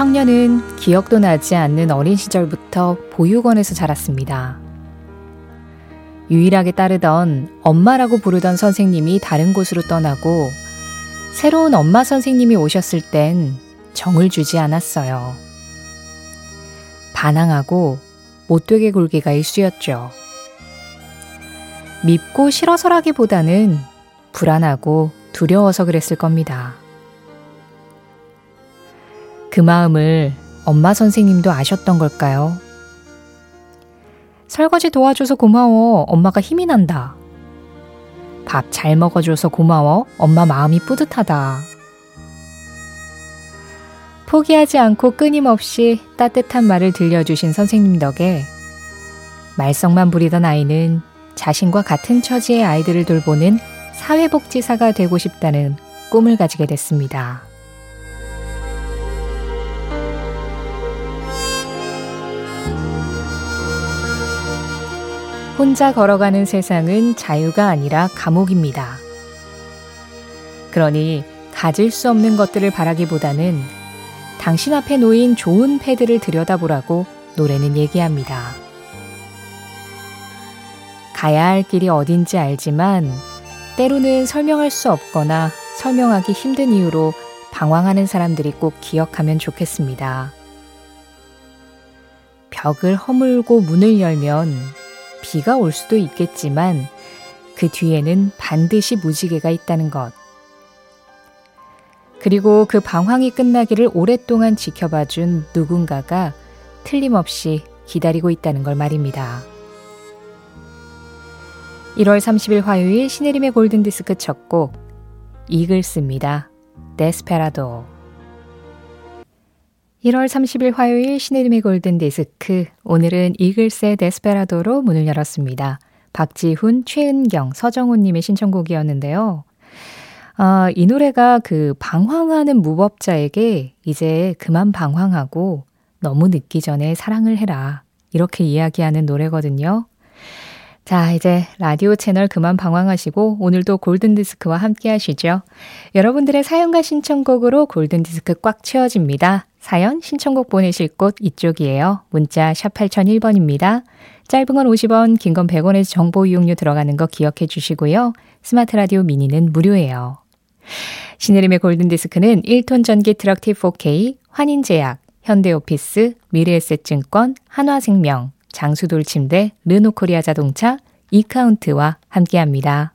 청년은 기억도 나지 않는 어린 시절부터 보육원에서 자랐습니다. 유일하게 따르던 엄마라고 부르던 선생님이 다른 곳으로 떠나고 새로운 엄마 선생님이 오셨을 땐 정을 주지 않았어요. 반항하고 못되게 굴기가 일쑤였죠. 밉고 싫어서라기보다는 불안하고 두려워서 그랬을 겁니다. 그 마음을 엄마 선생님도 아셨던 걸까요? 설거지 도와줘서 고마워. 엄마가 힘이 난다. 밥 잘 먹어줘서 고마워. 엄마 마음이 뿌듯하다. 포기하지 않고 끊임없이 따뜻한 말을 들려주신 선생님 덕에 말썽만 부리던 아이는 자신과 같은 처지의 아이들을 돌보는 사회복지사가 되고 싶다는 꿈을 가지게 됐습니다. 혼자 걸어가는 세상은 자유가 아니라 감옥입니다. 그러니 가질 수 없는 것들을 바라기보다는 당신 앞에 놓인 좋은 패드를 들여다보라고 노래는 얘기합니다. 가야 할 길이 어딘지 알지만 때로는 설명할 수 없거나 설명하기 힘든 이유로 방황하는 사람들이 꼭 기억하면 좋겠습니다. 벽을 허물고 문을 열면 비가 올 수도 있겠지만 그 뒤에는 반드시 무지개가 있다는 것. 그리고 그 방황이 끝나기를 오랫동안 지켜봐 준 누군가가 틀림없이 기다리고 있다는 걸 말입니다. 1월 30일 화요일 신혜림의 골든디스크 첫 곡 이글스입니다. 데스페라도 1월 30일 화요일 신혜림의 골든디스크 오늘은 이글스의 데스페라도로 문을 열었습니다. 박지훈, 최은경, 서정훈님의 신청곡이었는데요. 아, 이 노래가 그 방황하는 무법자에게 이제 그만 방황하고 너무 늦기 전에 사랑을 해라. 이렇게 이야기하는 노래거든요. 자, 이제 라디오 채널 그만 방황하시고 오늘도 골든디스크와 함께 하시죠. 여러분들의 사연과 신청곡으로 골든디스크 꽉 채워집니다. 사연, 신청곡 보내실 곳 이쪽이에요. 문자 샵 8001번입니다. 짧은 건 50원, 긴 건 100원에서 정보 이용료 들어가는 거 기억해 주시고요. 스마트 라디오 미니는 무료예요. 신혜림의 골든디스크는 1톤 전기 트럭 T4K, 환인제약, 현대오피스, 미래에셋증권, 한화생명, 장수돌침대, 르노코리아 자동차, 이카운트와 함께합니다.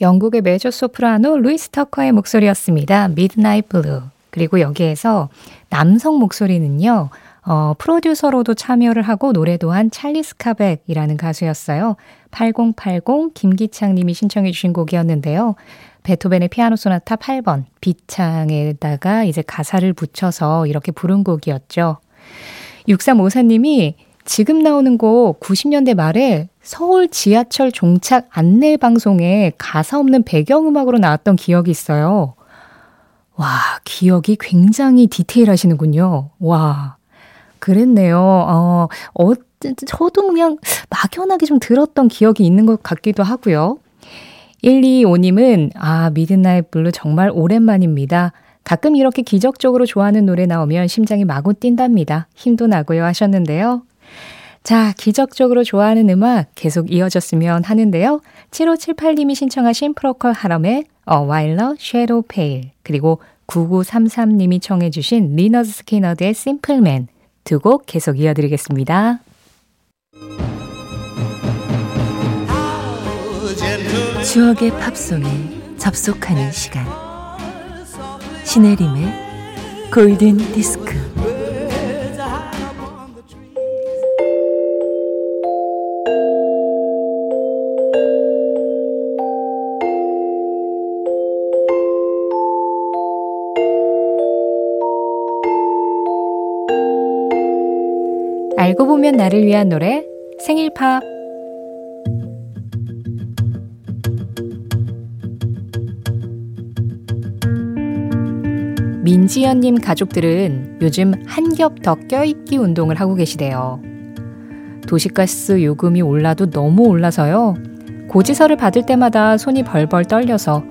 영국의 메저 소프라노 루이스 터커의 목소리였습니다. Midnight Blue. 그리고 여기에서 남성 목소리는요. 어, 프로듀서로도 참여를 하고 노래도 한 찰리 스카벡이라는 가수였어요. 8080 김기창 님이 신청해 주신 곡이었는데요. 베토벤의 피아노 소나타 8번 비창에다가 이제 가사를 붙여서 이렇게 부른 곡이었죠. 6354님이 지금 나오는 곡 90년대 말에 서울 지하철 종착 안내 방송에 가사 없는 배경음악으로 나왔던 기억이 있어요. 와, 기억이 굉장히 디테일하시는군요. 와, 그랬네요. 어, 어, 저도 그냥 막연하게 좀 들었던 기억이 있는 것 같기도 하고요. 125님은, 아, Midnight Blue 정말 오랜만입니다. 가끔 이렇게 기적적으로 좋아하는 노래 나오면 심장이 마구 뛴답니다. 힘도 나고요 하셨는데요. 자, 기적적으로 좋아하는 음악 계속 이어졌으면 하는데요. 7578님이 신청하신 프로콜 하럼의 A Whiter Shade of Pale 그리고 9933님이 청해 주신 레너드 스키너드의 Simple 두곡 계속 이어드리겠습니다. 추억의 팝송에 접속하는 시간 신혜림의 골든 디스크 알고 보면 나를 위한 노래 생일 팝 민지연님 가족들은 요즘 한 겹 더 껴입기 운동을 하고 계시대요. 도시가스 요금이 올라도 너무 올라서요. 고지서를 받을 때마다 손이 벌벌 떨려서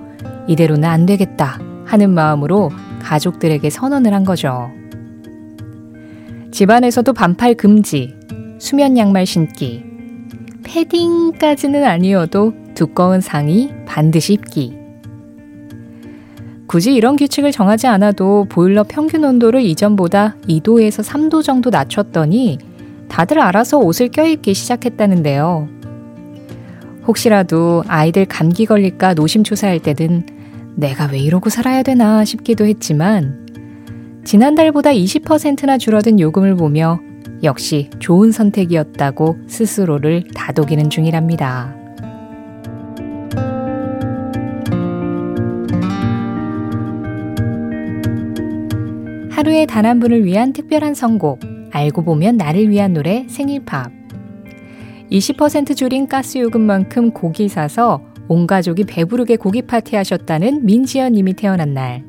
이대로는 안 되겠다 하는 마음으로 가족들에게 선언을 한 거죠. 집안에서도 반팔 금지, 수면 양말 신기, 패딩까지는 아니어도 두꺼운 상의 반드시 입기. 굳이 이런 규칙을 정하지 않아도 보일러 평균 온도를 이전보다 2도에서 3도 정도 낮췄더니 다들 알아서 옷을 껴입기 시작했다는데요. 혹시라도 아이들 감기 걸릴까 노심초사할 때는 내가 왜 이러고 살아야 되나 싶기도 했지만 지난달보다 20%나 줄어든 요금을 보며 역시 좋은 선택이었다고 스스로를 다독이는 중이랍니다. 하루에 단 한 분을 위한 특별한 선곡, 알고 보면 나를 위한 노래 생일팝. 20% 줄인 가스 요금만큼 고기 사서 온 가족이 배부르게 고기 파티 하셨다는 민지연 님이 태어난 날.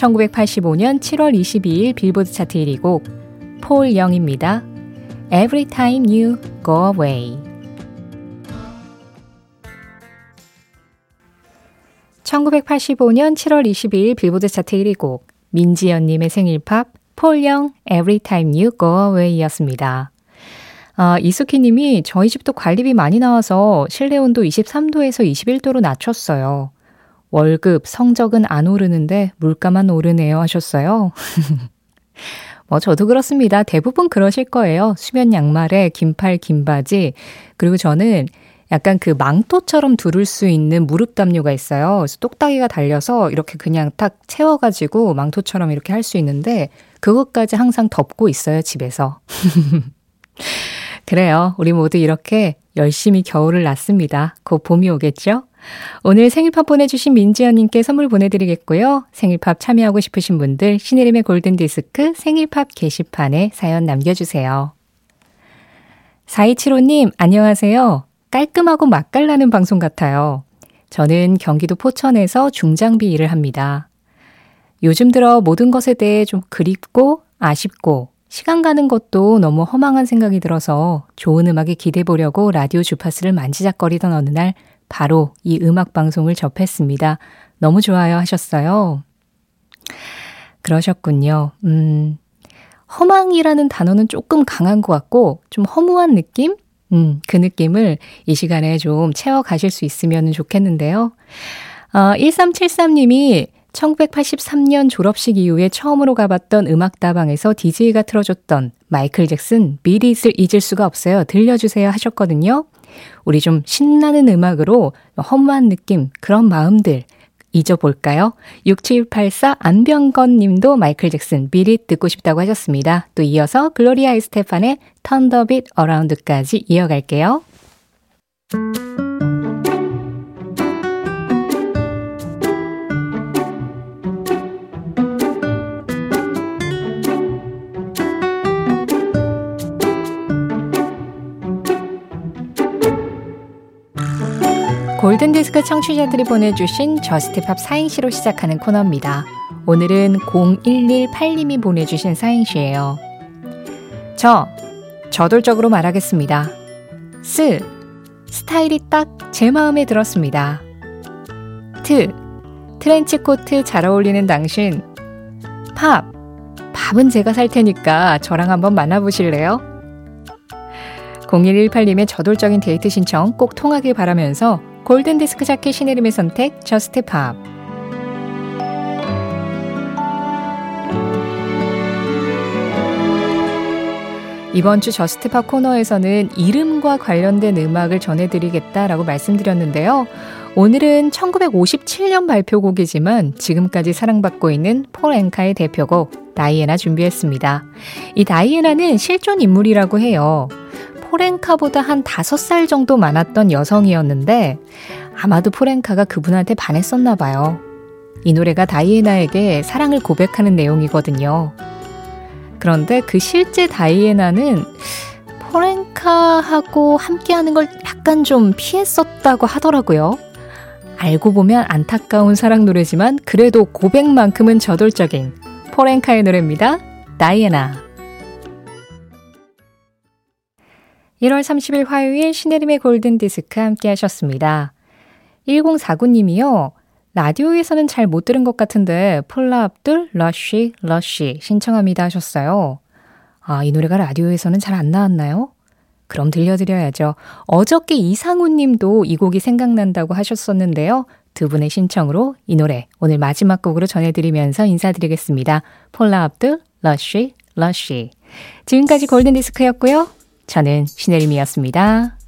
1985년 7월 22일 빌보드 차트 1위 곡, 폴 영입니다. Every time you go away. 1985년 7월 22일 빌보드 차트 1위 곡, 민지연님의 생일팝, 폴 영, Every time you go away 였습니다. 아, 이수키 님이 저희 집도 관리비 많이 나와서 실내 온도 23도에서 21도로 낮췄어요. 월급, 성적은 안 오르는데 물가만 오르네요 하셨어요. 뭐 저도 그렇습니다. 대부분 그러실 거예요. 수면 양말에 긴팔, 긴 바지. 그리고 저는 약간 그 망토처럼 두를 수 있는 무릎 담요가 있어요. 그래서 똑딱이가 달려서 이렇게 그냥 딱 채워가지고 망토처럼 이렇게 할 수 있는데 그것까지 항상 덮고 있어요, 집에서. 그래요. 우리 모두 이렇게 열심히 겨울을 났습니다. 곧 봄이 오겠죠? 오늘 생일팝 보내주신 민지연님께 선물 보내드리겠고요. 생일팝 참여하고 싶으신 분들 신혜림의 골든디스크 생일팝 게시판에 사연 남겨주세요. 4275님, 안녕하세요. 깔끔하고 맛깔나는 방송 같아요. 저는 경기도 포천에서 중장비 일을 합니다. 요즘 들어 모든 것에 대해 좀 그립고 아쉽고 시간 가는 것도 너무 허망한 생각이 들어서 좋은 음악에 기대 보려고 라디오 주파수를 만지작거리던 어느 날 바로 이 음악 방송을 접했습니다. 너무 좋아요 하셨어요. 그러셨군요. 음, 허망이라는 단어는 조금 강한 것 같고, 좀 허무한 느낌? 음, 그 느낌을 이 시간에 좀 채워 가실 수 있으면 좋겠는데요. 어, 1373님이 1983년 졸업식 이후에 처음으로 가봤던 음악다방에서 DJ가 틀어줬던 마이클 잭슨 미리을 잊을 수가 없어요. 들려주세요 하셨거든요. 우리 좀 신나는 음악으로 허무한 느낌, 그런 마음들 잊어볼까요? 6784 안병건 님도 마이클 잭슨 미리 듣고 싶다고 하셨습니다. 또 이어서 글로리아 에스테판의 Turn the Beat Around까지 이어갈게요. 골든디스크 청취자들이 보내주신 Just Pop 사행시로 시작하는 코너입니다. 오늘은 0118님이 보내주신 사행시예요. 저, 저돌적으로 말하겠습니다. 스, 스타일이 딱 제 마음에 들었습니다. 트, 트렌치코트 잘 어울리는 당신. 팝, 밥은 제가 살 테니까 저랑 한번 만나보실래요? 0118님의 저돌적인 데이트 신청 꼭 통하길 바라면서 골든디스크 자켓 신혜림의 선택 Just Pop 이번 주 Just Pop 코너에서는 이름과 관련된 음악을 전해드리겠다라고 말씀드렸는데요. 오늘은 1957년 발표곡이지만 지금까지 사랑받고 있는 폴 앵카의 대표곡 다이애나 준비했습니다. 이 다이애나는 실존 인물이라고 해요. 포렌카보다 한 5살 정도 많았던 여성이었는데 아마도 포렌카가 그분한테 반했었나 봐요. 이 노래가 다이애나에게 사랑을 고백하는 내용이거든요. 그런데 그 실제 다이애나는 포렌카하고 함께하는 걸 약간 좀 피했었다고 하더라고요. 알고 보면 안타까운 사랑 노래지만 그래도 고백만큼은 저돌적인 폴 앵카의 노래입니다. 다이애나. 1월 30일 화요일 신혜림의 골든디스크 함께 하셨습니다. 1049님이요. 라디오에서는 잘 못 들은 것 같은데 폴라 압둘 Rush Rush 신청합니다 하셨어요. 아, 이 노래가 라디오에서는 잘 안 나왔나요? 그럼 들려드려야죠. 어저께 이상우 님도 이 곡이 생각난다고 하셨었는데요. 두 분의 신청으로 이 노래 오늘 마지막 곡으로 전해드리면서 인사드리겠습니다. 폴라 압둘, Rush, Rush. 지금까지 골든디스크였고요. 저는 신혜림이었습니다.